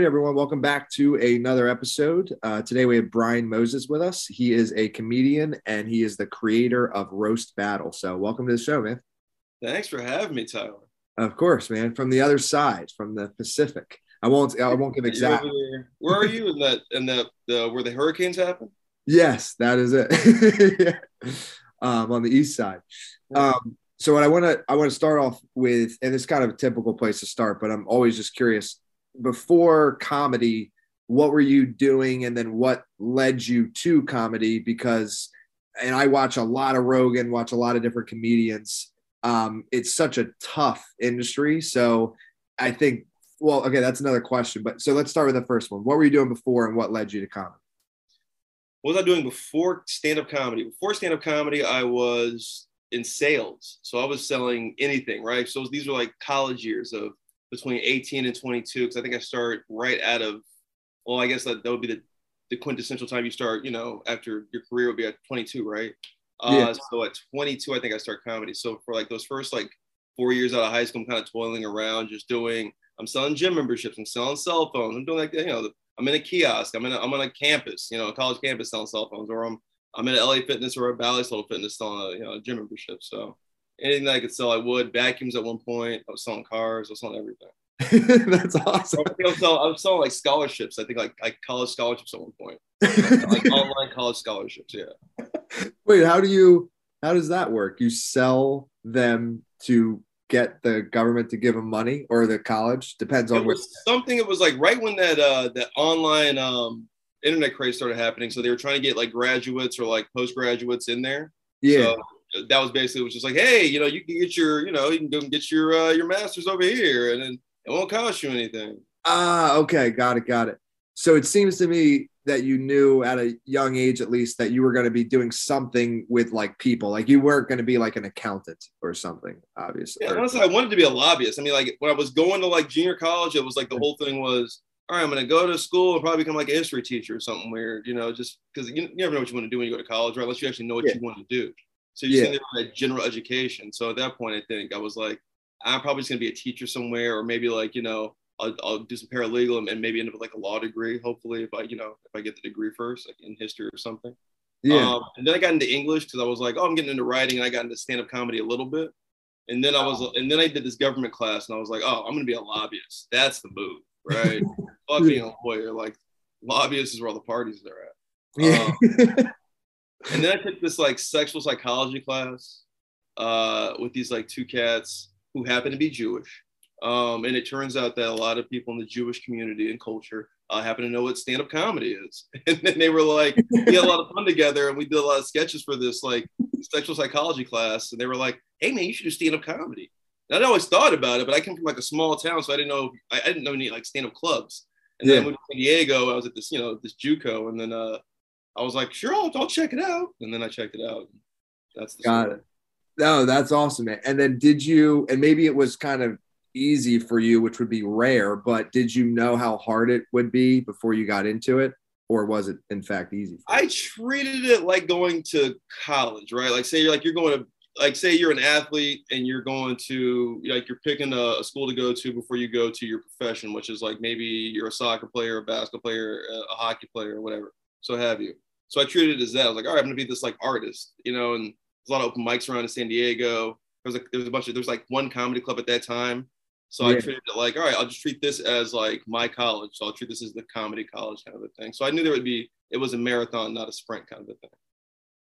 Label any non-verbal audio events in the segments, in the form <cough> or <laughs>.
right, everyone, welcome back to another episode. Uh, today we have Brian Moses with us. He is a comedian and he is the creator of Roast Battle. So, welcome to the show, man. Thanks for having me, Tyler. Of course, man. From the other side, from the Pacific. I won't. I won't give exact. Where are you in that? In the, the where the hurricanes happen? Yes, that is it. <laughs> yeah. um, on the east side. Um, so what I want to I want to start off with, and it's kind of a typical place to start, but I'm always just curious. Before comedy, what were you doing, and then what led you to comedy? Because, and I watch a lot of Rogan, watch a lot of different comedians. Um, it's such a tough industry, so I think. Well, okay, that's another question. But so let's start with the first one. What were you doing before, and what led you to comedy? What was I doing before stand-up comedy? Before stand-up comedy, I was in sales. So I was selling anything, right? So these were like college years of between 18 and 22. Cause I think I start right out of, well, I guess that, that would be the, the quintessential time you start, you know, after your career would be at 22, right? Uh, yeah. So at 22, I think I start comedy. So for like those first like four years out of high school, I'm kind of toiling around, just doing, I'm selling gym memberships, I'm selling cell phones, I'm doing like, you know, I'm in a kiosk, I'm in a, I'm on a campus, you know, a college campus selling cell phones, or I'm I'm in a LA Fitness or a Valley Soul Fitness selling a you know a gym membership. So anything that I could sell, I would. Vacuums at one point. I was selling cars. I was selling everything. <laughs> That's awesome. I, was selling, I was selling like scholarships. I think like like college scholarships at one point, <laughs> like online college scholarships. Yeah. Wait, how do you? How does that work? You sell them to get the government to give them money, or the college depends on what. Something. It was like right when that uh that online um internet craze started happening. So they were trying to get like graduates or like postgraduates in there. Yeah. So that was basically was just like, hey, you know, you can get your, you know, you can go and get your uh, your masters over here, and then it won't cost you anything. Ah, okay, got it, got it. So it seems to me that you knew at a young age, at least, that you were going to be doing something with like people. Like you weren't going to be like an accountant or something, obviously. Yeah, honestly, I wanted to be a lobbyist. I mean, like when I was going to like junior college, it was like the whole thing was all right, I'm going to go to school and probably become like a history teacher or something weird, you know, just because you, you, never know what you want to do when you go to college, right? Unless you actually know what yeah. you want to do. So you yeah. that general education. So at that point, I think I was like, I'm probably just going to be a teacher somewhere, or maybe like, you know, I'll, I'll do some paralegal and, and, maybe end up with like a law degree, hopefully, if I, you know, if I get the degree first, like in history or something. Yeah. Um, and then I got into English because I was like, oh, I'm getting into writing, and I got into stand up comedy a little bit. And then I was, and then I did this government class, and I was like, oh, I'm going to be a lobbyist. That's the move right? <laughs> Fuck being a lawyer. Like lobbyists is where all the parties are at. Yeah. Um, <laughs> and then I took this like sexual psychology class uh, with these like two cats who happen to be Jewish. Um, and it turns out that a lot of people in the Jewish community and culture uh, happen to know what stand-up comedy is. <laughs> And then they were like, we had a lot of fun together, and we did a lot of sketches for this like sexual psychology class. And they were like, "Hey man, you should do stand-up comedy." And I always thought about it, but I came from like a small town, so I didn't know I, I didn't know any like stand-up clubs. And yeah. then I moved to San Diego. I was at this, you know, this JUCO, and then uh, I was like, sure, I'll, I'll check it out. And then I checked it out. That's the got story. it. No, that's awesome, man. And then did you? And maybe it was kind of easy for you, which would be rare. But did you know how hard it would be before you got into it? or was it in fact easy? I treated it like going to college, right? Like say you're like you're going to like say you're an athlete and you're going to like you're picking a, a, school to go to before you go to your profession which is like maybe you're a soccer player a basketball player a hockey player or whatever so have you so i treated it as that i was like all right i'm gonna be this like artist you know and there's a lot of open mics around in san diego there was like there was a bunch of there's like one comedy club at that time so yeah. I treated it like, all right, I'll just treat this as like my college. So I'll treat this as the comedy college kind of a thing. So I knew there would be, it was a marathon, not a sprint kind of a thing.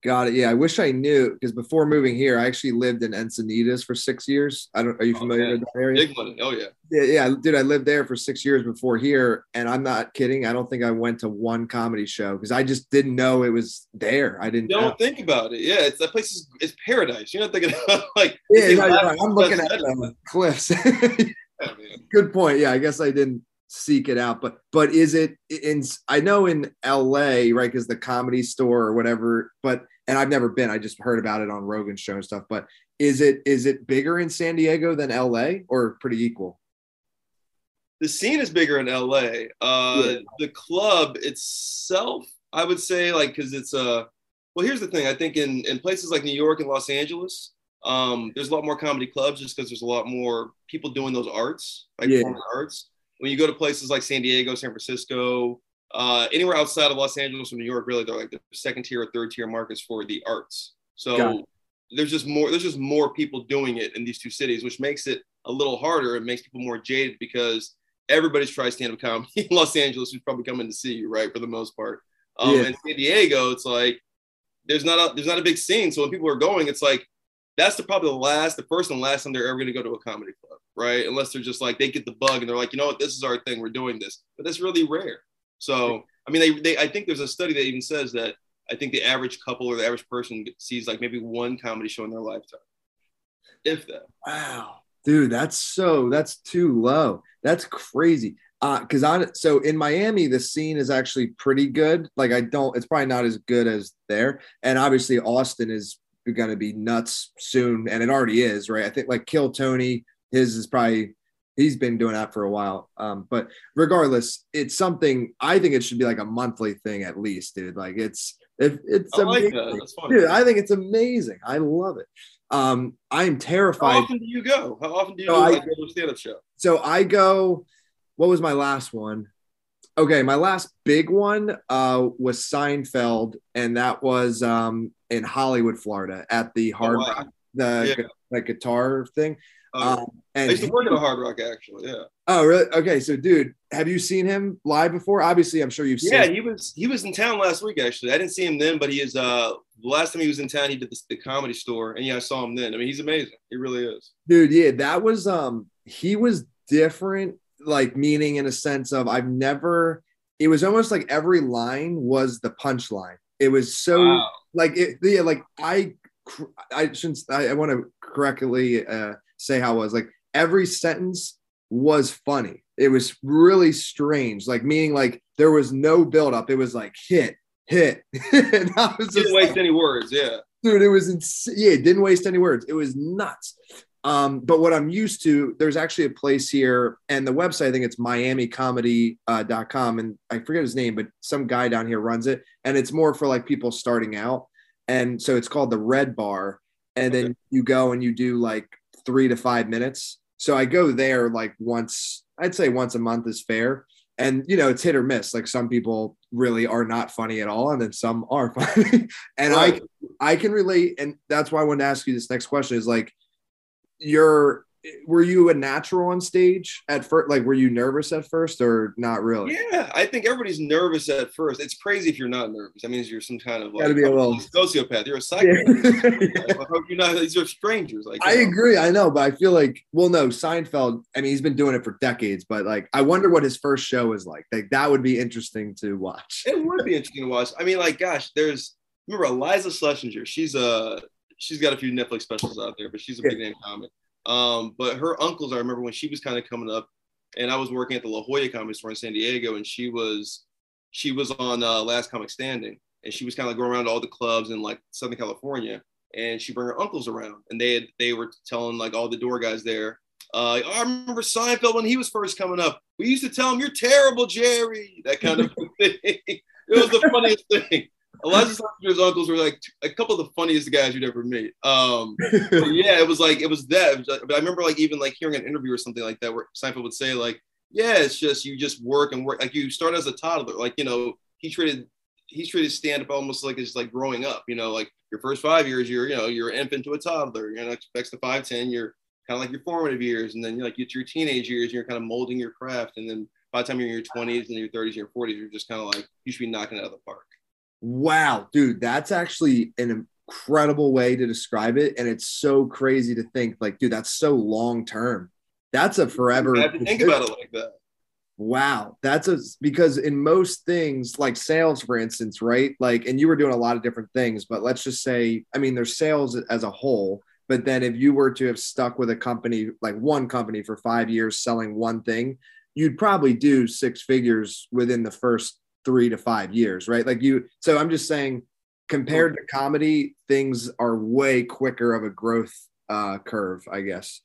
Got it. Yeah, I wish I knew because before moving here, I actually lived in Encinitas for six years. I don't. Are you oh, familiar with that area? Big money. Oh yeah. Yeah, yeah, dude. I lived there for six years before here, and I'm not kidding. I don't think I went to one comedy show because I just didn't know it was there. I didn't. Don't know. think about it. Yeah, it's that place is it's paradise. You're not thinking <laughs> about, like. Yeah, right. I'm looking at the uh, <laughs> cliffs. yeah, <laughs> Good point. Yeah, I guess I didn't seek it out but but is it in i know in la right because the comedy store or whatever but and i've never been i just heard about it on rogan's show and stuff but is it is it bigger in san diego than la or pretty equal the scene is bigger in la uh yeah. the club itself i would say like because it's a uh, well here's the thing i think in in places like new york and los angeles um, there's a lot more comedy clubs just because there's a lot more people doing those arts, like yeah. arts. When you go to places like San Diego, San Francisco, uh, anywhere outside of Los Angeles or New York, really, they're like the second tier or third tier markets for the arts. So there's just more there's just more people doing it in these two cities, which makes it a little harder. It makes people more jaded because everybody's trying stand-up comedy <laughs> in Los Angeles who's probably coming to see you, right? For the most part. Um, yeah. and San Diego, it's like there's not a there's not a big scene. So when people are going, it's like that's the probably the last, the first and last time they're ever gonna go to a comedy club, right? Unless they're just like they get the bug and they're like, you know what, this is our thing, we're doing this. But that's really rare. So I mean, they, they I think there's a study that even says that I think the average couple or the average person sees like maybe one comedy show in their lifetime, if that. Wow, dude, that's so that's too low. That's crazy. Uh, because on so in Miami, the scene is actually pretty good. Like I don't, it's probably not as good as there. And obviously, Austin is going to be nuts soon, and it already is, right? I think like Kill Tony, his is probably he's been doing that for a while. Um, but regardless, it's something I think it should be like a monthly thing at least, dude. Like it's it, it's I like that. dude. I think it's amazing. I love it. Um, I'm terrified. How often do you go? How often do you so go, I, to a stand-up show? So I go. What was my last one? Okay, my last big one uh, was Seinfeld, and that was um, in Hollywood, Florida, at the oh, Hard oh, wow. Rock, the yeah. the guitar thing. Oh, um, and I used to work at a Hard Rock actually. Yeah. Oh, really? Okay, so dude, have you seen him live before? Obviously, I'm sure you've seen. Yeah, him. he was he was in town last week. Actually, I didn't see him then, but he is. Uh, the last time he was in town, he did the, the comedy store, and yeah, I saw him then. I mean, he's amazing. He really is. Dude, yeah, that was um, he was different. Like meaning in a sense of I've never. It was almost like every line was the punchline. It was so wow. like it. Yeah, like I I shouldn't. I, I want to correctly uh, say how it was. Like every sentence was funny. It was really strange. Like meaning like there was no build up. It was like hit, hit. <laughs> and I was didn't waste like, any words. Yeah, dude. It was insane. Yeah, it didn't waste any words. It was nuts. Um, but what I'm used to, there's actually a place here, and the website, I think it's miamicomedy.com, uh, and I forget his name, but some guy down here runs it, and it's more for like people starting out. And so it's called the Red Bar. And okay. then you go and you do like three to five minutes. So I go there like once, I'd say once a month is fair. And you know, it's hit or miss. Like some people really are not funny at all, and then some are <laughs> funny. and right. I I can relate, and that's why I wanted to ask you this next question is like you're were you a natural on stage at first? Like, were you nervous at first or not really? Yeah, I think everybody's nervous at first. It's crazy if you're not nervous. I mean, you're some kind of like be a little sociopath. You're a psychopath. <laughs> yeah. I hope you're not. These are strangers. Like, I know. agree. I know, but I feel like, well, no, Seinfeld. I mean, he's been doing it for decades, but like, I wonder what his first show is like. Like, that would be interesting to watch. It would be interesting to watch. I mean, like, gosh, there's remember Iliza Shlesinger. She's a uh, she's got a few Netflix specials out there, but she's a big name comic. Um, but her uncles, I remember when she was kind of coming up, and I was working at the La Jolla Comic Store in San Diego, and she was she was on uh, Last Comic Standing, and she was kind of like going around to all the clubs in like Southern California, and she bring her uncles around, and they had, they were telling like all the door guys there. Uh, I remember Seinfeld when he was first coming up. We used to tell him, "You're terrible, Jerry." That kind of <laughs> thing. <laughs> it was the funniest thing. Iliza Shlesinger's uncles were like a couple of the funniest guys you'd ever meet. Um, yeah, it was like it was that. But I remember like even like hearing an interview or something like that where Seinfeld would say like, "Yeah, it's just you just work and work. Like you start as a toddler. Like you know, he treated he treated stand up almost like it's like growing up. You know, like your first five years, you're you know you're an infant to a toddler. You know, next to five ten, you're kind of like your formative years, and then you're like you to your teenage years, and you're kind of molding your craft, and then by the time you're in your 20s and your 30s and your 40s, you're just kind of like you should be knocking it out of the park. Wow, dude, that's actually an incredible way to describe it. And it's so crazy to think, like, dude, that's so long term. That's a forever. You have to think about it like that. Wow, that's a because in most things, like sales, for instance, right? Like, and you were doing a lot of different things, but let's just say, I mean, there's sales as a whole. But then if you were to have stuck with a company, like one company for five years selling one thing, you'd probably do six figures within the first three to five years, right? Like you, so I'm just saying, compared to comedy, things are way quicker of a growth uh, curve, I guess.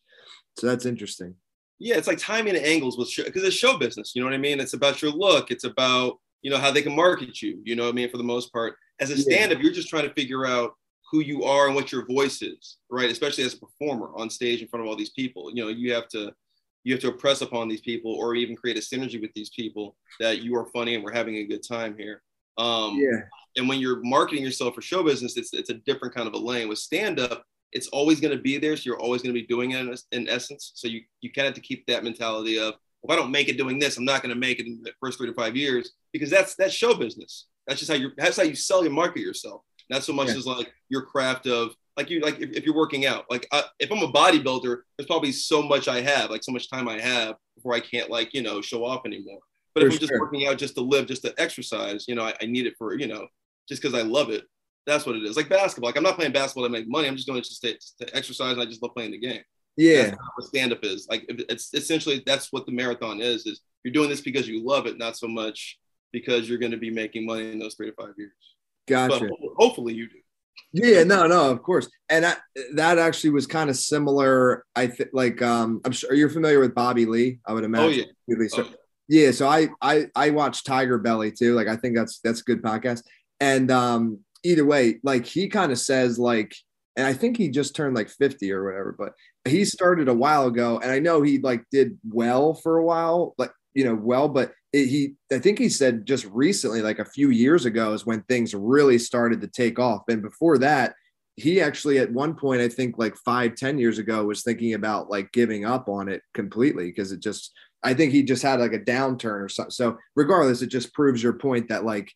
So that's interesting. Yeah, it's like timing and angles with show because it's show business. You know what I mean? It's about your look. It's about you know how they can market you. You know what I mean? For the most part, as a stand-up, yeah. you're just trying to figure out who you are and what your voice is, right? Especially as a performer on stage in front of all these people. You know, you have to you have to impress upon these people or even create a synergy with these people that you are funny and we're having a good time here. Um, Yeah. and when you're marketing yourself for show business, it's it's a different kind of a lane. With stand up, it's always going to be there, so you're always going to be doing it in, in essence. So you you kind of have to keep that mentality of if I don't make it doing this, I'm not going to make it in the first three to five years because that's that's show business. That's just how you that's how you sell and market yourself. Not so much Yeah. as like your craft of like you like if, if you're working out. Like I, if I'm a bodybuilder, there's probably so much I have, like so much time I have before I can't like you know show off anymore. But if For I'm just working out just to live, just to exercise, you know, I, I need it for you know just because I love it. That's what it is. Like basketball. Like I'm not playing basketball to make money. I'm just doing it just to, to exercise. And I just love playing the game. Yeah. That's what stand up is. Like it's essentially that's what the marathon is. Is you're doing this because you love it, not so much because you're going to be making money in those three to five years. Gotcha. But hopefully you do. Yeah, no, no, of course. And that that actually was kind of similar. I think like um I'm sure you're familiar with Bobby Lee, I would imagine. Oh yeah. So- Oh, yeah, so I I I watch TigerBelly too. Like I think that's that's a good podcast. And um either way, like he kind of says like and I think he just turned like 50 or whatever, but he started a while ago and I know he like did well for a while, like you know, well, but it, he I think he said just recently like a few years ago is when things really started to take off. And before that, he actually at one point, I think like five, ten years ago, was thinking about like giving up on it completely because it just I think he just had like a downturn or something. So regardless, it just proves your point that like,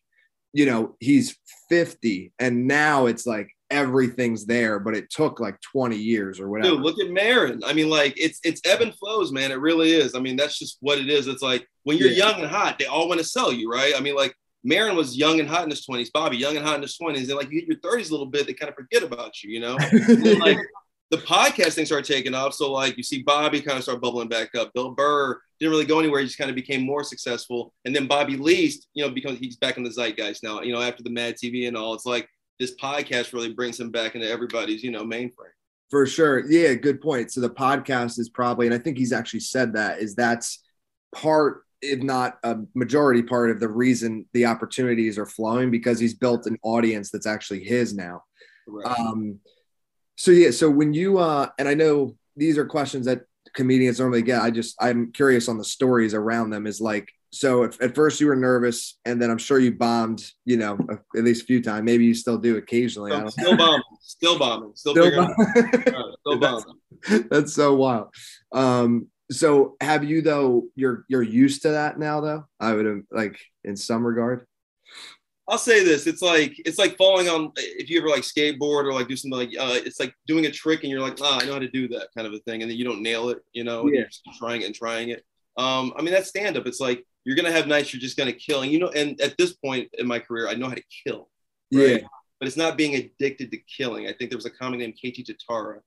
you know, he's 50 and now it's like everything's there, but it took like 20 years or whatever. Dude, look at Maron. I mean, like it's it's ebb and flows, man. It really is. I mean, that's just what it is. It's like when you're Yeah. young and hot, they all want to sell you, right? I mean, like Maron was young and hot in his 20s, Bobby young and hot in his 20s. And like you hit your 30s a little bit, they kind of forget about you, you know? <laughs> Then, like the podcast thing started taking off. So like you see Bobby kind of start bubbling back up. Bill Burr didn't really go anywhere. He just kind of became more successful. And then Bobby Lee's, you know, because he's back in the zeitgeist now, you know, after the Mad TV and all. It's like this podcast really brings him back into everybody's, you know, mainframe. For sure. Yeah, good point. So the podcast is probably, and I think he's actually said that, is that's part, if not a majority part of the reason the opportunities are flowing because he's built an audience that's actually his now. Correct. Um, so yeah, so when you uh, and I know these are questions that comedians normally get. I just I'm curious on the stories around them. Is like so if, at first you were nervous, and then I'm sure you bombed, you know, at least a few times. Maybe you still do occasionally. Still, don't know. still bombing, still bombing, still, Still bomb- <laughs> Still <laughs> That's- bombing. That's so wild. Um, so have you though? You're you're used to that now, though. I would have like in some regard. I'll say this: it's like it's like falling on. If you ever like skateboard or like do something like, uh, it's like doing a trick and you're like, ah, I know how to do that kind of a thing, and then you don't nail it, you know, and Yeah. you're trying it and trying it. Um, I mean, that's stand up. It's like you're gonna have nights you're just gonna kill, and you know, and at this point in my career, I know how to kill. Right. Yeah, but it's not being addicted to killing. I think there was a comic named KT Tatara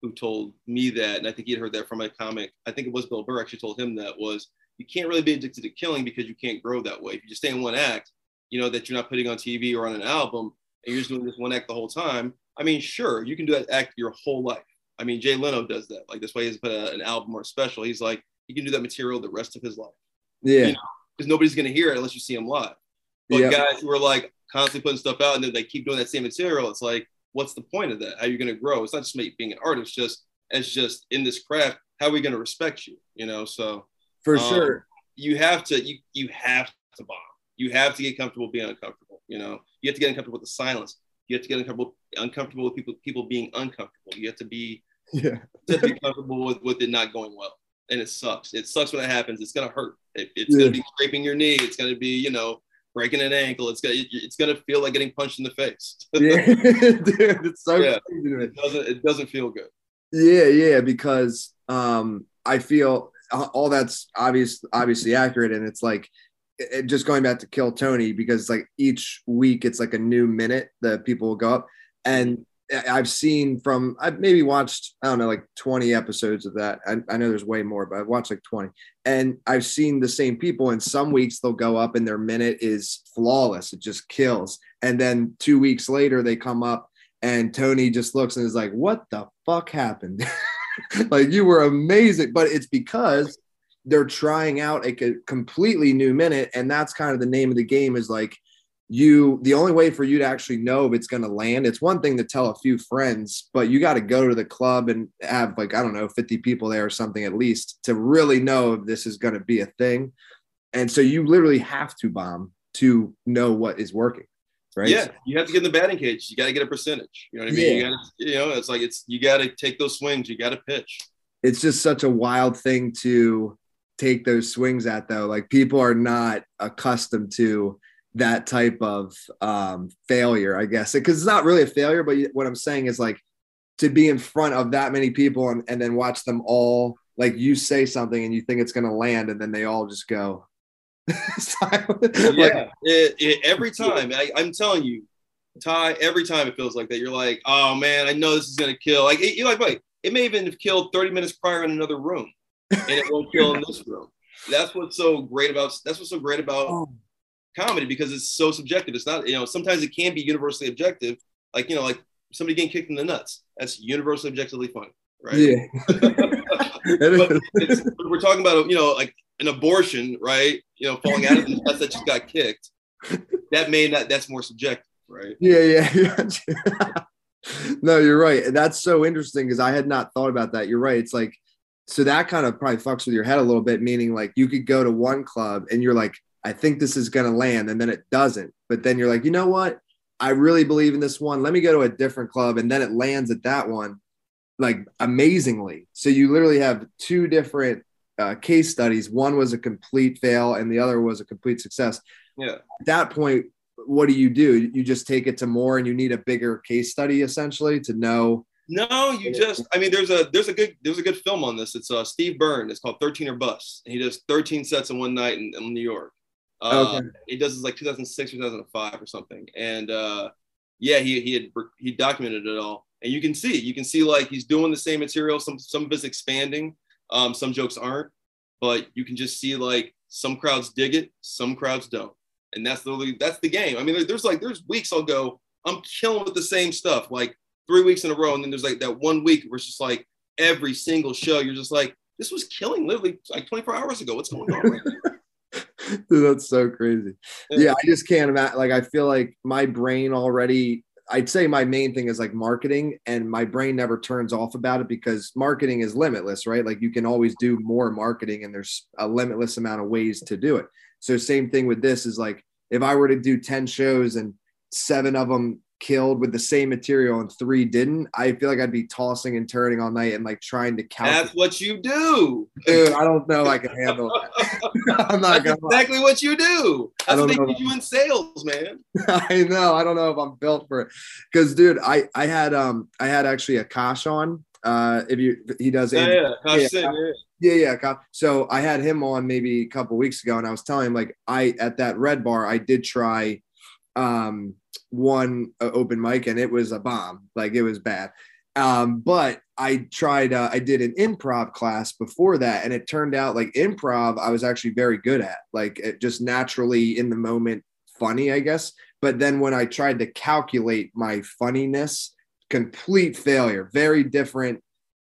who told me that, and I think he'd heard that from a comic. I think it was Bill Burr actually told him that was you can't really be addicted to killing because you can't grow that way. If you just stay in one act, you know that you're not putting on TV or on an album, and you're just doing this one act the whole time. I mean, sure, you can do that act your whole life. I mean, Jay Leno does that. Like this way, he's put a, an album or a special. He's like he can do that material the rest of his life yeah, You know, because nobody's gonna hear it unless you see them live. But Yeah. guys who are like constantly putting stuff out and then they keep doing that same material, it's like, what's the point of that? How are you gonna grow? It's not just me being an artist, just it's just in this craft, how are we gonna respect you? You know, so for Um, sure. you have to you you have to bomb. You have to get comfortable being uncomfortable. You know, you have to get uncomfortable with the silence. You have to get uncomfortable uncomfortable with people people being uncomfortable. You have to be <laughs> Yeah, to be comfortable with, with it not going well. And it sucks. It sucks when it happens. It's gonna hurt. It, it's Yeah. gonna be scraping your knee. It's gonna be, you know, breaking an ankle. It's gonna it's gonna feel like getting punched in the face. <laughs> yeah, <laughs> dude, it's so Yeah. crazy to me. it doesn't it doesn't feel good. Yeah, yeah, because um, I feel all that's obvious, obviously accurate, and it's like it, just going back to Kill Tony because like each week it's like a new minute that people will go up, and I've seen from I've maybe watched I don't know like twenty episodes of that. I, I know there's way more, but I've watched like twenty, and I've seen the same people. And some weeks they'll go up and their minute is flawless; it just kills, and then two weeks later they come up and Tony just looks and is like, "What the fuck happened?" <laughs> like you were amazing, but it's because they're trying out a completely new minute, and that's kind of the name of the game. Is like you the only way for you to actually know if it's going to land it's one thing to tell a few friends but you got to go to the club and have like i don't know 50 people there or something at least to really know if this is going to be a thing. And so you literally have to bomb to know what is working right? Yeah you have to get in the batting cage you got to get a percentage you know what i mean? Yeah. you got to you know it's like it's you got to take those swings you got to pitch. It's just such a wild thing to take those swings at though like people are not accustomed to that type of um, failure i guess. Because it's not really a failure but what i'm saying is like to be in front of that many people and, and then watch them all like you say something and you think it's going to land and then they all just go <laughs> yeah Like, it, it, every <laughs> time I, i'm telling you ty every time it feels like that you're like oh man i know this is going to kill like it, you're like wait it may even have killed 30 minutes prior in another room and it won't kill in this room. That's what's so great about that's what's so great about <laughs> Oh. Comedy because it's so subjective it's not you know sometimes it can be universally objective like you know like somebody getting kicked in the nuts that's universally objectively funny right yeah <laughs> but it's, we're talking about you know like an abortion, right? You know, falling out of the chest that just got kicked. That may not. That's more subjective, right? Yeah, yeah, <laughs> yeah. no, you're right. That's so interesting because I had not thought about that. You're right. It's like, so that kind of probably fucks with your head a little bit, meaning like you could go to one club and you're like, I think this is going to land. And then it doesn't. But then you're like, you know what? I really believe in this one. Let me go to a different club. And then it lands at that one like amazingly. So you literally have two different uh, case studies. One was a complete fail and the other was a complete success Yeah. at that point, what do you do? You just take it to more and you need a bigger case study essentially to know. No, you just. I mean, there's a there's a good there's a good film on this. It's uh Steve Byrne. It's called 13 or Bust. And he does 13 sets in one night in, in New York. Uh, Okay. He does this like 2006 or 2005 or something. And uh, yeah, he he had he documented it all, and you can see you can see like he's doing the same material. Some some of it's expanding. Um, some jokes aren't, but you can just see like some crowds dig it, some crowds don't, and that's literally that's the game. I mean, there's like there's weeks I'll go, I'm killing with the same stuff like three weeks in a row, and then there's like that one week where it's just like every single show you're just like this was killing literally like 24 hours ago. What's going on? Right <laughs> <laughs> that's so crazy. Yeah, I just can't imagine. Like, I feel like my brain already. I'd say my main thing is like marketing, and my brain never turns off about it because marketing is limitless, right? Like, you can always do more marketing, and there's a limitless amount of ways to do it. So, same thing with this is like if I were to do 10 shows and seven of them killed with the same material and three didn't, I feel like I'd be tossing and turning all night and like trying to count. That's what you do. Dude, I don't know I can handle that. <laughs> <laughs> I'm not That's gonna lie. exactly what you do. I That's what they you in sales, man. <laughs> I know. I don't know if I'm built for it. Cause dude, I I had um I had actually a Kosh on. Uh if you he does Yeah, Andrew- yeah. Gosh, Yeah. said, yeah. yeah, yeah. So I had him on maybe a couple weeks ago and I was telling him like I at that red bar I did try um one uh, open mic and it was a bomb. Like it was bad. Um, but I tried, uh, I did an improv class before that, and it turned out like improv, I was actually very good at, like it just naturally in the moment funny, I guess. But then when I tried to calculate my funniness, complete failure, very different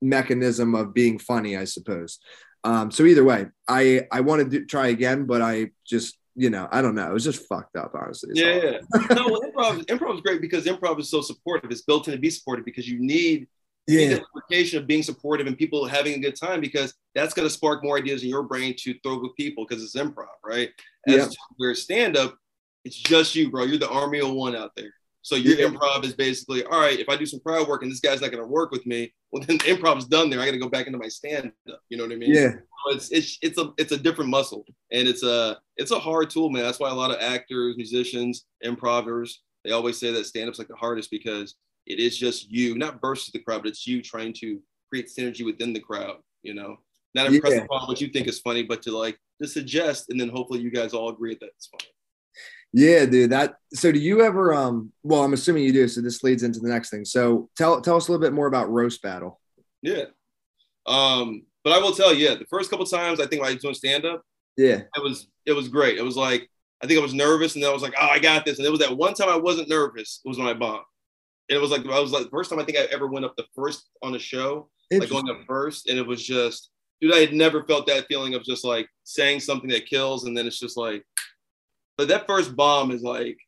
mechanism of being funny, I suppose. Um, so either way, I I wanted to try again, but I just you know I don't know. It was just fucked up, honestly. It's Yeah, yeah. <laughs> No, well, improv, improv is great because improv is so supportive. It's built in to be supportive because you need yeah, the implication of being supportive and people having a good time because that's going to spark more ideas in your brain to throw with people because it's improv, right? As Yeah. to where stand up, it's just you, bro. You're the army of one out there. So your Yeah. improv is basically, all right, if I do some crowd work and this guy's not going to work with me, well then the improv's done there. I got to go back into my stand up. You know what I mean? yeah, So it's it's it's a it's a different muscle and it's a it's a hard tool, man. That's why a lot of actors, musicians, improvers, they always say that stand up's like the hardest because it is just you, not versus the crowd, but it's you trying to create synergy within the crowd, you know. Not impress Yeah. upon what you think is funny, but to like to suggest and then hopefully you guys all agree that it's funny. Yeah, dude. That so do you ever um well I'm assuming you do, so this leads into the next thing. So tell tell us a little bit more about roast battle. Yeah. Um, but I will tell you, yeah, the first couple times I think I was doing stand up, Yeah, it was it was great. It was like I think I was nervous, and then I was like, oh, I got this. And it was that one time I wasn't nervous. It was when I bombed. And it was like I was like the first time I think I ever went up the first on a show, like going up first, and it was just, dude, I had never felt that feeling of just like saying something that kills, and then it's just like, but that first bomb is like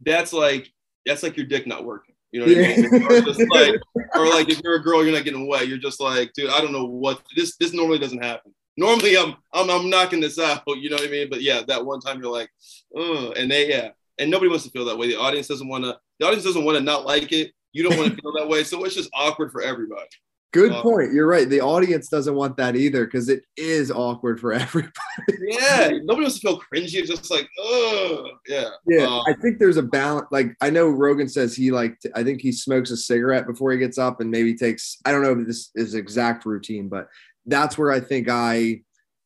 that's like that's like your dick not working. You know what yeah. I mean? Or just like, <laughs> or like if you're a girl, you're not getting wet. You're just like, dude, I don't know what this. This normally doesn't happen. Normally, I'm I'm I'm knocking this out. <laughs> You know what I mean? But yeah, that one time you're like, oh, and they yeah, and nobody wants to feel that way. The audience doesn't want to. The audience doesn't want to not like it. You don't want to <laughs> feel that way. So it's just awkward for everybody. Good point. You're right. The audience doesn't want that either because it is awkward for <laughs> everybody. yeah, nobody wants to feel cringy. It's just like, oh, yeah. Yeah, um, I think there's a balance. Like I know Rogan says he like I think he smokes a cigarette before he gets up and maybe takes. I don't know if this is exact routine, but that's where I think I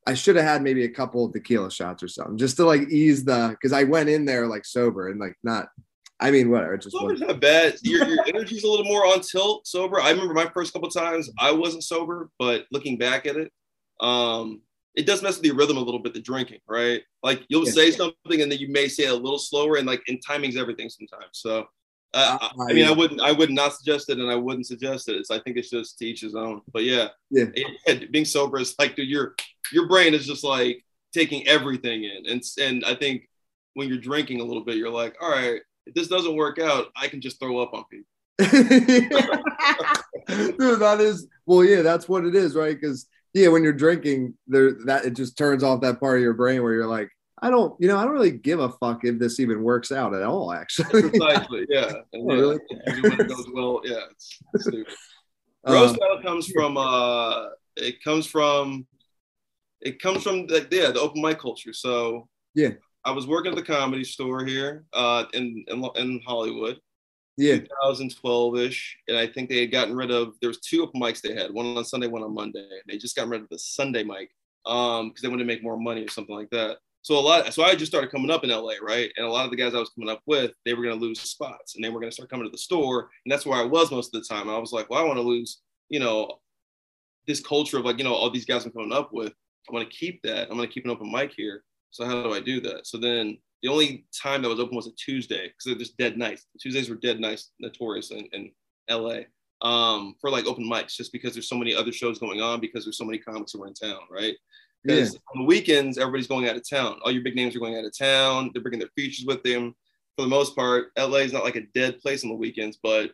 I should have had maybe a couple of tequila shots or something just to like ease the because I went in there like sober and like not I mean, whatever. It's just sober's not bad. Your, your energy's a little more on tilt sober. I remember my first couple times I wasn't sober, but looking back at it, um, it does mess with your rhythm a little bit. The drinking, right? Like you'll yeah. say something and then you may say it a little slower, and like in timing's everything sometimes. So, uh, I, I mean, I wouldn't, I would not suggest it, and I wouldn't suggest it. It's, I think it's just to each his own. But yeah, yeah, it, <laughs> being sober is like, dude, your your brain is just like taking everything in, and and I think when you're drinking a little bit, you're like, all right if this doesn't work out, I can just throw up on people. <laughs> Dude, that is well, yeah, that's what it is, right? Because yeah, when you're drinking, there that it just turns off that part of your brain where you're like, I don't, you know, I don't really give a fuck if this even works out at all. Actually, precisely, yeah. <laughs> And oh, yeah, really? goes well, yeah, it's, it's stupid. <laughs> Roast battle um, comes from uh, it comes from it comes from the, yeah the open mic culture. So yeah, I was working at the comedy store here uh, in, in, in Hollywood. Yeah. 2012 ish. And I think they had gotten rid of, there was two open mics they had, one on Sunday, one on Monday. They just got rid of the Sunday mic um, because they wanted to make more money or something like that. So a lot, so I just started coming up in LA, right? And a lot of the guys I was coming up with, they were going to lose spots and they were going to start coming to the store. And that's where I was most of the time. And I was like, well, I want to lose, you know, this culture of like, you know, all these guys I'm coming up with. I want to keep that. I'm going to keep an open mic here. So how do I do that? So then the only time that was open was a Tuesday because they're just dead nights. Tuesdays were dead nights, notorious in, in LA um, for like open mics, just because there's so many other shows going on because there's so many comics who are in town, right? Because yeah. on the weekends, everybody's going out of town. All your big names are going out of town. They're bringing their features with them. For the most part, LA is not like a dead place on the weekends, but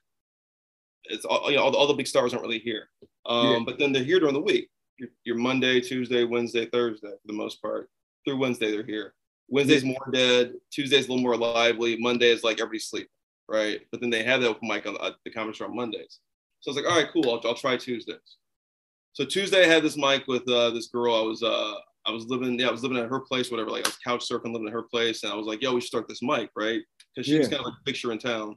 it's all, you know, all, all the big stars aren't really here. Um, yeah. But then they're here during the week. Your, your Monday, Tuesday, Wednesday, Thursday, for the most part through Wednesday they're here. Wednesday's more dead. Tuesday's a little more lively. Monday is like everybody's sleeping, right? But then they have the open mic on the, uh, the comedy on Mondays. So I was like, all right, cool. I'll, I'll try Tuesdays. So Tuesday I had this mic with uh, this girl. I was uh, I was living yeah I was living at her place whatever like I was couch surfing living at her place and I was like yo we should start this mic right because she yeah. was kind of like a picture in town.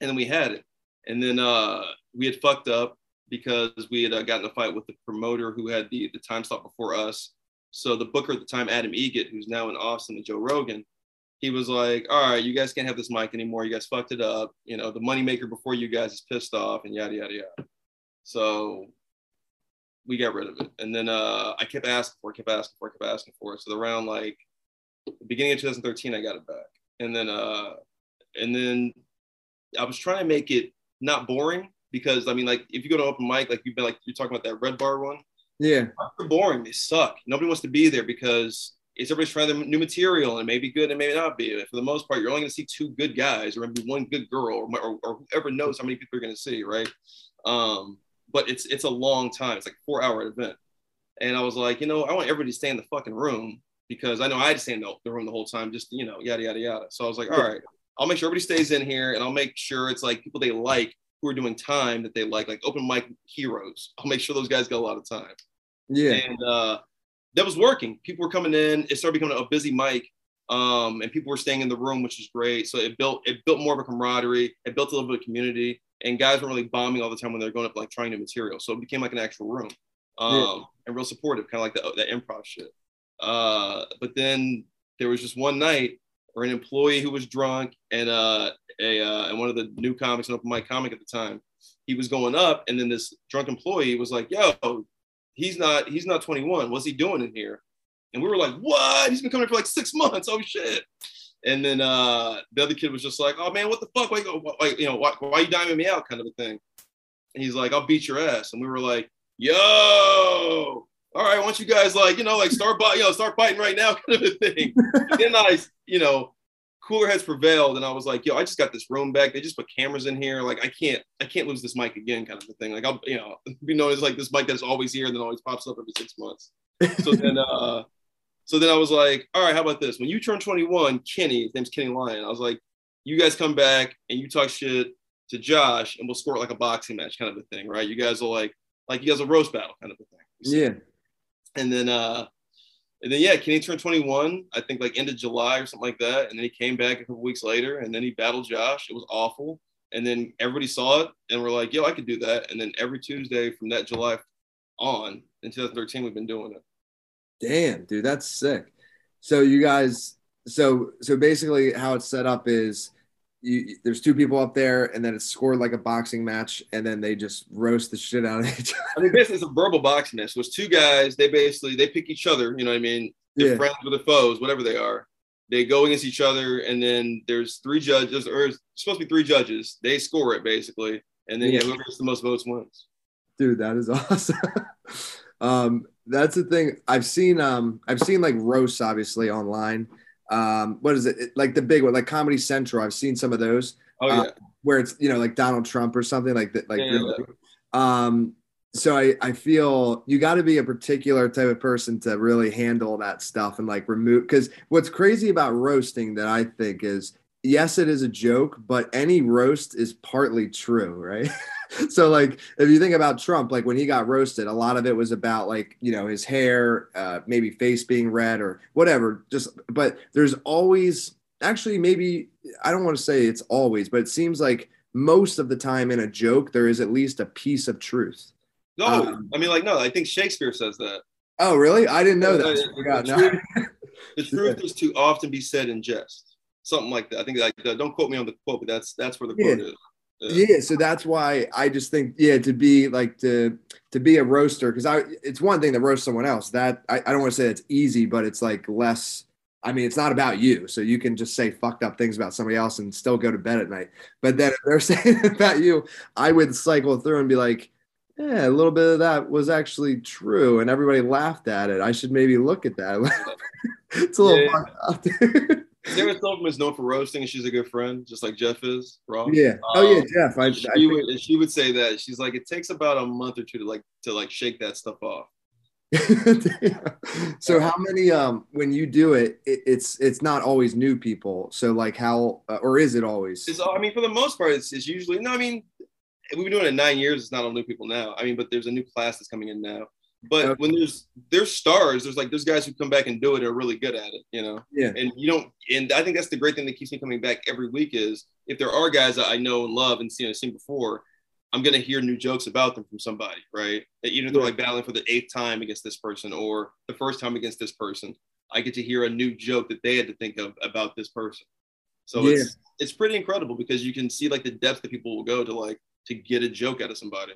And then we had it, and then uh, we had fucked up because we had uh, gotten a fight with the promoter who had the the time slot before us so the booker at the time, Adam Eget, who's now in Austin with Joe Rogan, he was like, all right, you guys can't have this mic anymore. You guys fucked it up. You know, the moneymaker before you guys is pissed off and yada, yada, yada. So we got rid of it. And then uh, I kept asking for it, kept asking for it, kept asking for it. So around like beginning of 2013, I got it back. And then, uh, and then I was trying to make it not boring because I mean, like if you go to open mic, like you've been like, you're talking about that red bar one. Yeah. They're boring. They suck. Nobody wants to be there because it's everybody's trying the new material and it may be good and may not be. For the most part, you're only going to see two good guys or maybe one good girl or, or, or whoever knows how many people you're going to see, right? Um, but it's it's a long time. It's like four hour event. And I was like, you know, I want everybody to stay in the fucking room because I know I had to stay in the, the room the whole time, just, you know, yada, yada, yada. So I was like, all right, I'll make sure everybody stays in here and I'll make sure it's like people they like who are doing time that they like, like open mic heroes. <laughs> I'll make sure those guys get a lot of time. Yeah. And uh, that was working. People were coming in. It started becoming a busy mic. Um, and people were staying in the room, which was great. So it built it built more of a camaraderie. It built a little bit of community. And guys weren't really bombing all the time when they're going up like trying new material. So it became like an actual room. Um, yeah. and real supportive, kind of like the, that improv shit. Uh, but then there was just one night where an employee who was drunk and uh, a uh, and one of the new comics, an open mic comic at the time, he was going up, and then this drunk employee was like, "Yo, he's not he's not 21. What's he doing in here? And we were like, what? He's been coming for like six months. Oh shit. And then uh, the other kid was just like, oh man, what the fuck? Why, why you know, why, why you diming me out? Kind of a thing. And he's like, I'll beat your ass. And we were like, yo, all right, why don't you guys like, you know, like start, you know, start fighting right now, <laughs> kind of a thing. then I, you know, cooler heads prevailed, and I was like, yo, I just got this room back. They just put cameras in here. Like I can't, I can't lose this mic again, kind of a thing. Like I'll, you know, be known as like this mic that's always here and then always pops up every six months. So then, <laughs> uh, so then I was like, all right, how about this? When you turn 21, Kenny, his name's Kenny Lyon. I was like, you guys come back and you talk shit to Josh, and we'll score like a boxing match, kind of a thing, right? You guys will like, like you guys will roast battle, kind of a thing. Yeah. And then, uh, and then yeah, Kenny turned 21, I think like end of July or something like that. And then he came back a couple weeks later and then he battled Josh. It was awful. And then everybody saw it and we're like, yo, I could do that. And then every Tuesday from that July on in 2013, we've been doing it. Damn, dude, that's sick. So you guys, so so basically how it's set up is you, there's two people up there, and then it's scored like a boxing match, and then they just roast the shit out of <laughs> each other. I mean, basically, it's a verbal boxing match. So it's two guys. They basically they pick each other. You know what I mean? They're Yeah. friends with their foes, whatever they are. They go against each other, and then there's three judges, or it's supposed to be three judges. They score it basically, and then yeah, Yeah. whoever gets the most votes wins. Dude, that is <laughs> awesome. um, that's the thing. I've seen um I've seen like roasts obviously online. Um, what is it? Like the big one, like Comedy Central. I've seen some of those. Oh Uh, where it's you know like Donald Trump or something like that. Like Yeah, really. um, so I I feel you got to be a particular type of person to really handle that stuff and like remove because what's crazy about roasting that I think is yes it is a joke but any roast is partly true right. <laughs> so like if you think about Trump like when he got roasted a lot of it was about like you know his hair uh, maybe face being red or whatever just but there's always actually maybe I don't want to say it's always, but it seems like most of the time in a joke there is at least a piece of truth. no, um, I mean like no, I think Shakespeare says that. Oh, really? I didn't know Uh, that. I the- forgot. the truth- The <laughs> truth is to often be said in jest, something like that. I think like uh, don't quote me on the quote, but that's that's where the quote is. Yeah, so that's why I just think yeah to be like to to be a roaster because I it's one thing to roast someone else. That I, I don't want to say it's easy but it's like less I mean it's not about you. So you can just say fucked up things about somebody else and still go to bed at night. But then if they're <laughs> saying about you I would cycle through and be like yeah a little bit of that was actually true and everybody laughed at it. I should maybe look at that. <laughs> It's a little Yeah. Sarah Silverman is known for roasting, and she's a good friend, just like Jeff is. Ross. yeah oh yeah Um, Jeff I, I she think- would and she would say that she's like it takes about a month or two to like to like shake that stuff off. <laughs> so how many um when you do it, it it's it's not always new people so like how uh, or is it always It's, I mean, for the most part, it's, it's usually no. I mean, we've been doing it nine years. It's not all new people now. I mean, but there's a new class that's coming in now. But Okay. when there's there's stars, there's like there's guys who come back and do it are really good at it, you know. yeah And you don't. And I think that's the great thing that keeps me coming back every week is if there are guys that I know and love and seen seen before, I'm gonna hear new jokes about them from somebody, right? Even if they're like battling for the eighth time against this person or the first time against this person, I get to hear a new joke that they had to think of about this person. So Yeah. it's it's pretty incredible because you can see like the depth that people will go to like to get a joke out of somebody.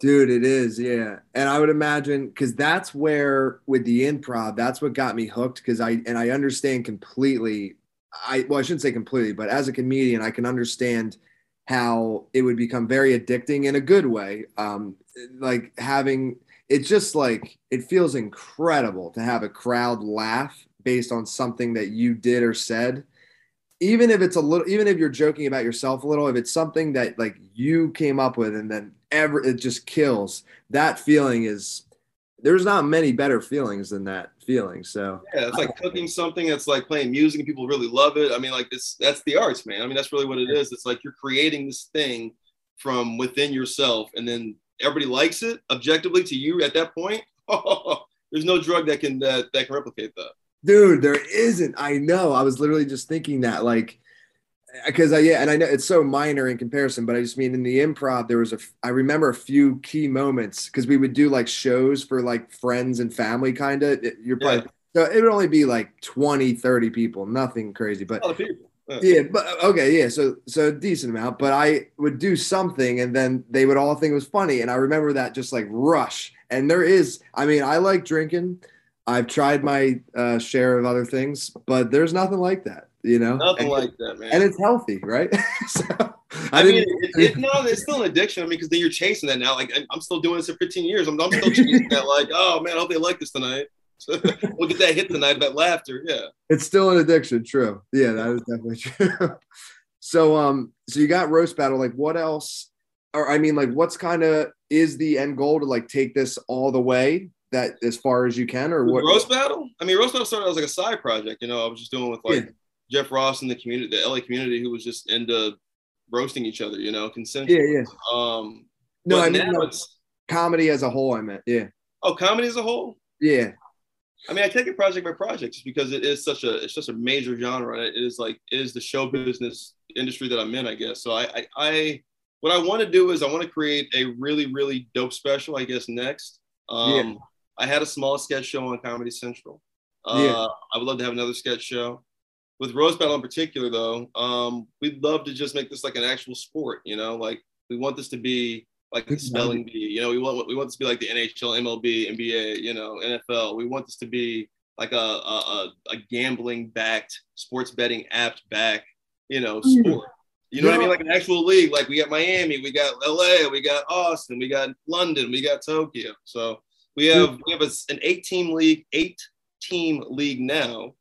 Dude it is yeah. And i would imagine because that's where with the improv that's what got me hooked because i and i understand completely i well i shouldn't say completely but as a comedian i can understand how it would become very addicting in a good way. Um like having it's just like it feels incredible to have a crowd laugh based on something that you did or said. Even if it's a little even if you're joking about yourself a little if it's something that like you came up with and then ever it just kills that feeling is there's not many better feelings than that feeling so Yeah, it's like cooking something that's like playing music and people really love it. I mean, like this that's the arts, man. I mean, that's really what it is. It's like you're creating this thing from within yourself and then everybody likes it objectively to you at that point. <laughs> there's no drug that can that, that can replicate that. dude there isn't i know i was literally just thinking that like because I yeah, and I know it's so minor in comparison, but I just mean in the improv there was a, I remember a few key moments because we would do like shows for like friends and family kind of. You're probably so it would only be like 20, 30 people, nothing crazy, but lot yeah, but okay, yeah, so so a decent amount, but I would do something and then they would all think it was funny, and I remember that just like rush. And there is, I mean, I like drinking. I've tried my uh, share of other things, but there's nothing like that, you know. Nothing and, like that, man. and it's healthy, right? <laughs> so I, mean, it, it, no, it's still an addiction. I mean, because then you're chasing that now. Like, I'm still doing this for 15 years. I'm, I'm still chasing that. Like, <laughs> oh man, I hope they like this tonight. <laughs> we'll get that hit tonight, that laughter. Yeah. It's still an addiction. True. Yeah, that is definitely true. so, um, so you got roast battle. Like, what else? Or I mean, like, what's kind of is the end goal to like take this all the way that as far as you can, or what? Roast battle. I mean, roast battle started as like a side project. You know, I was just doing with like yeah. Jeff Ross in the community, the LA community, who was just into roasting each other. You know, consensual. Yeah, yeah. Um, no, I mean no, it's comedy as a whole. I meant, yeah. Oh, comedy as a whole. Yeah. I mean, I take it project by project just because it is such a it's such a major genre. It is like it is the show business industry that I'm in, I guess. So I I, I what I want to do is I want to create a really really dope special. I guess next. Um, yeah. I had a small sketch show on Comedy Central. Uh, yeah. I would love to have another sketch show. With Roast Battle in particular, though, um, we'd love to just make this like an actual sport. You know, like we want this to be like the spelling bee. You know, we want we want this to be like the NHL, MLB, NBA, you know, NFL. We want this to be like a a, a gambling backed, sports betting app back, you know, hmm. sport. You know yeah. what I mean? Like an actual league. Like we got Miami, we got LA, we got Austin, we got London, we got Tokyo. So we have we have a, an eight team league, eight team league now.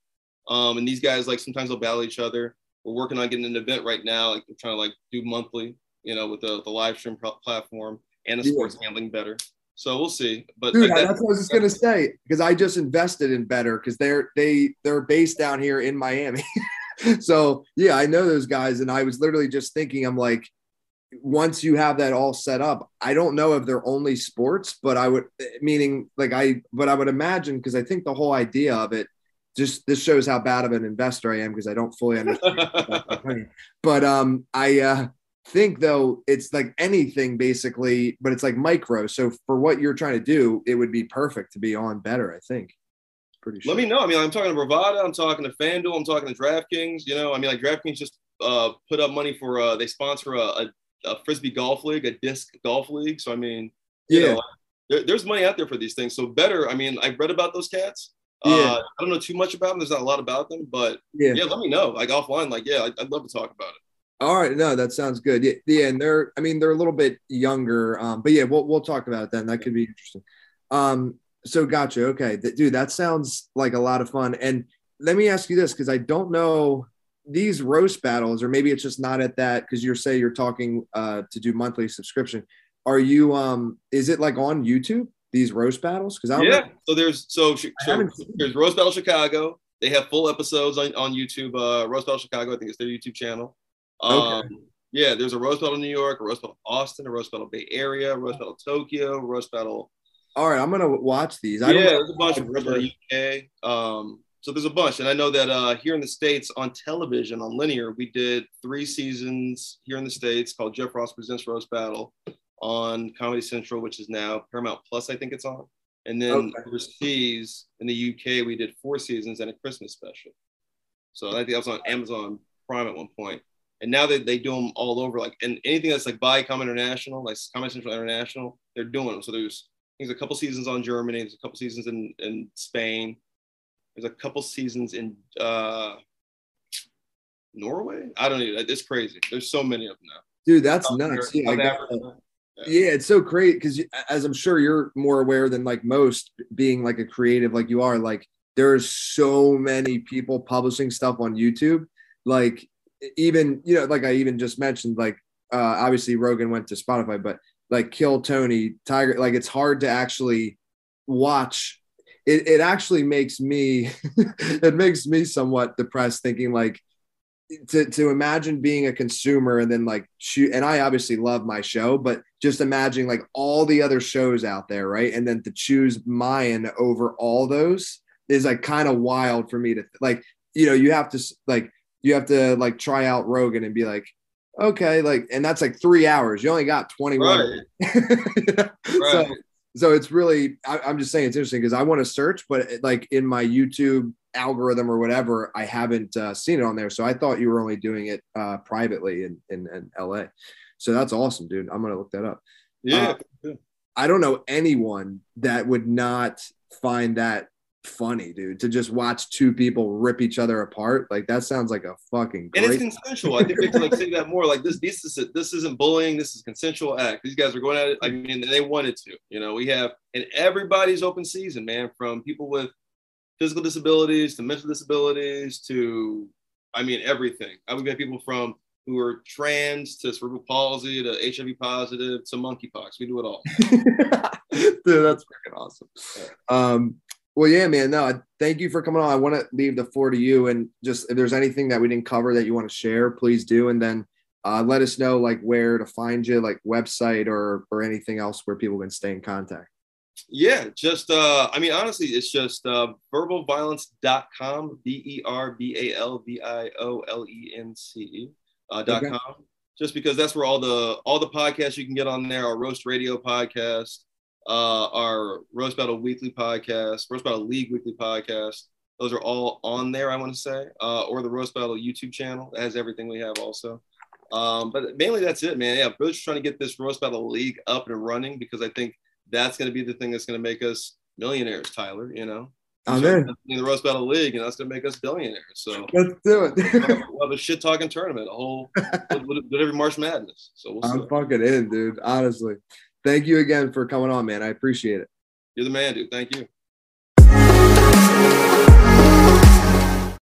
Um, and these guys like sometimes they'll battle each other. We're working on getting an event right now. Like we're trying to like do monthly you know, with the, the live stream platform and the sports handling better. So we'll see. But Dude, like that's what I was just gonna say because I just invested in Betr because they're they they're based down here in Miami. <laughs> so yeah, I know those guys, and I was literally just thinking, I'm like, once you have that all set up, I don't know if they're only sports, but I would meaning like I but I would imagine because I think the whole idea of it just this shows how bad of an investor I am because I don't fully understand. <laughs> but um, I uh, think though it's like anything basically, but it's like micro. So for what you're trying to do, it would be perfect to be on Betr. I think. Pretty sure. Let me know. I mean, I'm talking to Bovada, I'm talking to FanDuel, I'm talking to DraftKings. You know, I mean, like DraftKings just uh, put up money for uh, they sponsor a, a, a, frisbee golf league, a disc golf league. So I mean, yeah, know, there, there's money out there for these things. So Betr. I mean, I read about those cats. Yeah. Uh, I don't know too much about them. There's not a lot about them, but yeah, yeah let me know. Like offline, like yeah, I'd, I'd love to talk about it. All right, no, that sounds good. Yeah, yeah, and they're, I mean, they're a little bit younger, um, but yeah, we'll we'll talk about it then. That could be interesting. Um, so gotcha. Okay, dude, that sounds like a lot of fun. And let me ask you this, because I don't know these roast battles, or maybe it's just not at that because you're say you're talking uh, to do monthly subscription. Are you? Um, is it like on YouTube? These roast battles? Because I yeah. Know. So there's so, so there's roast battle Chicago. They have full episodes on, on YouTube. Uh, roast battle Chicago. I think it's their YouTube channel. Um, okay. Yeah, there's a roast Battle New York, a roast Battle Austin, a roast Battle Bay Area, a Roast Battle Tokyo, Roast Battle. All right, I'm gonna watch these. I yeah, there's a bunch of Battle UK. Um, so there's a bunch, and I know that uh, here in the states on television on linear, we did three seasons here in the states called Jeff Ross Presents Roast Battle on Comedy Central, which is now Paramount Plus, I think it's on. And then okay. overseas in the UK, we did four seasons and a Christmas special. So I think that was on Amazon Prime at one point. and now that they, they do them all over, like and anything that's like Viacom International, like Comedy Central International, they're doing them. So there's there's a couple seasons on Germany, there's a couple seasons in in Spain, there's a couple seasons in uh, Norway. I don't know. It's crazy. There's so many of them now. Dude, that's nuts. Yeah, got, yeah. it's so great because as I'm sure you're more aware than like most, being like a creative like you are, like there's so many people publishing stuff on YouTube. Like even you know like i even just mentioned like uh obviously rogan went to spotify but like kill tony tiger like it's hard to actually watch it, it actually makes me <laughs> it makes me somewhat depressed thinking like to, to imagine being a consumer and then like shoot and i obviously love my show but just imagine like all the other shows out there right and then to choose mine over all those is like kind of wild for me to like you know you have to like you have to like try out Rogan and be like, okay, like, and that's like three hours. You only got 21. Right. <laughs> right. So, so it's really, I, am just saying it's interesting because I want to search, but like in my YouTube algorithm or whatever, I haven't uh, seen it on there. So I thought you were only doing it uh, privately in, in, in LA. So that's awesome, dude. I'm going to look that up. Yeah. Uh, I don't know anyone that would not find that funny, dude, to just watch two people rip each other apart. Like that sounds like a fucking. Great- and it's consensual. I think we have to like say that more. Like this, this is this isn't bullying. This is consensual act. These guys are going at it. I mean, they wanted to. You know, we have and everybody's open season, man. From people with physical disabilities to mental disabilities to, I mean, everything. I would get people from who are trans to cerebral palsy to HIV positive to monkeypox. We do it all. <laughs> Dude, that's freaking awesome. Um, well, yeah, man. No, thank you for coming on. I want to leave the floor to you, and just if there's anything that we didn't cover that you want to share, please do, and then uh, let us know like where to find you, like website or or anything else where people can stay in contact. Yeah, just uh I mean honestly it's just uh verbalviolence.com, B E R B A L V I O L E N C E uh, dot okay. com. Just because that's where all the all the podcasts you can get on there, our roast radio podcast, uh our roast battle weekly podcast, roast battle league weekly podcast. Those are all on there, I want to say, uh, or the roast battle YouTube channel that has everything we have also. Um, but mainly that's it, man. Yeah, we're just trying to get this roast battle league up and running because I think that's going to be the thing that's going to make us millionaires, Tyler. You know, I'm in. in the Roast Battle League, and that's going to make us billionaires. So let's do it. we'll have a shit talking tournament, a whole <laughs> whatever March Madness. So we'll I'm fucking in, dude. Honestly, thank you again for coming on, man. I appreciate it. You're the man, dude. Thank you.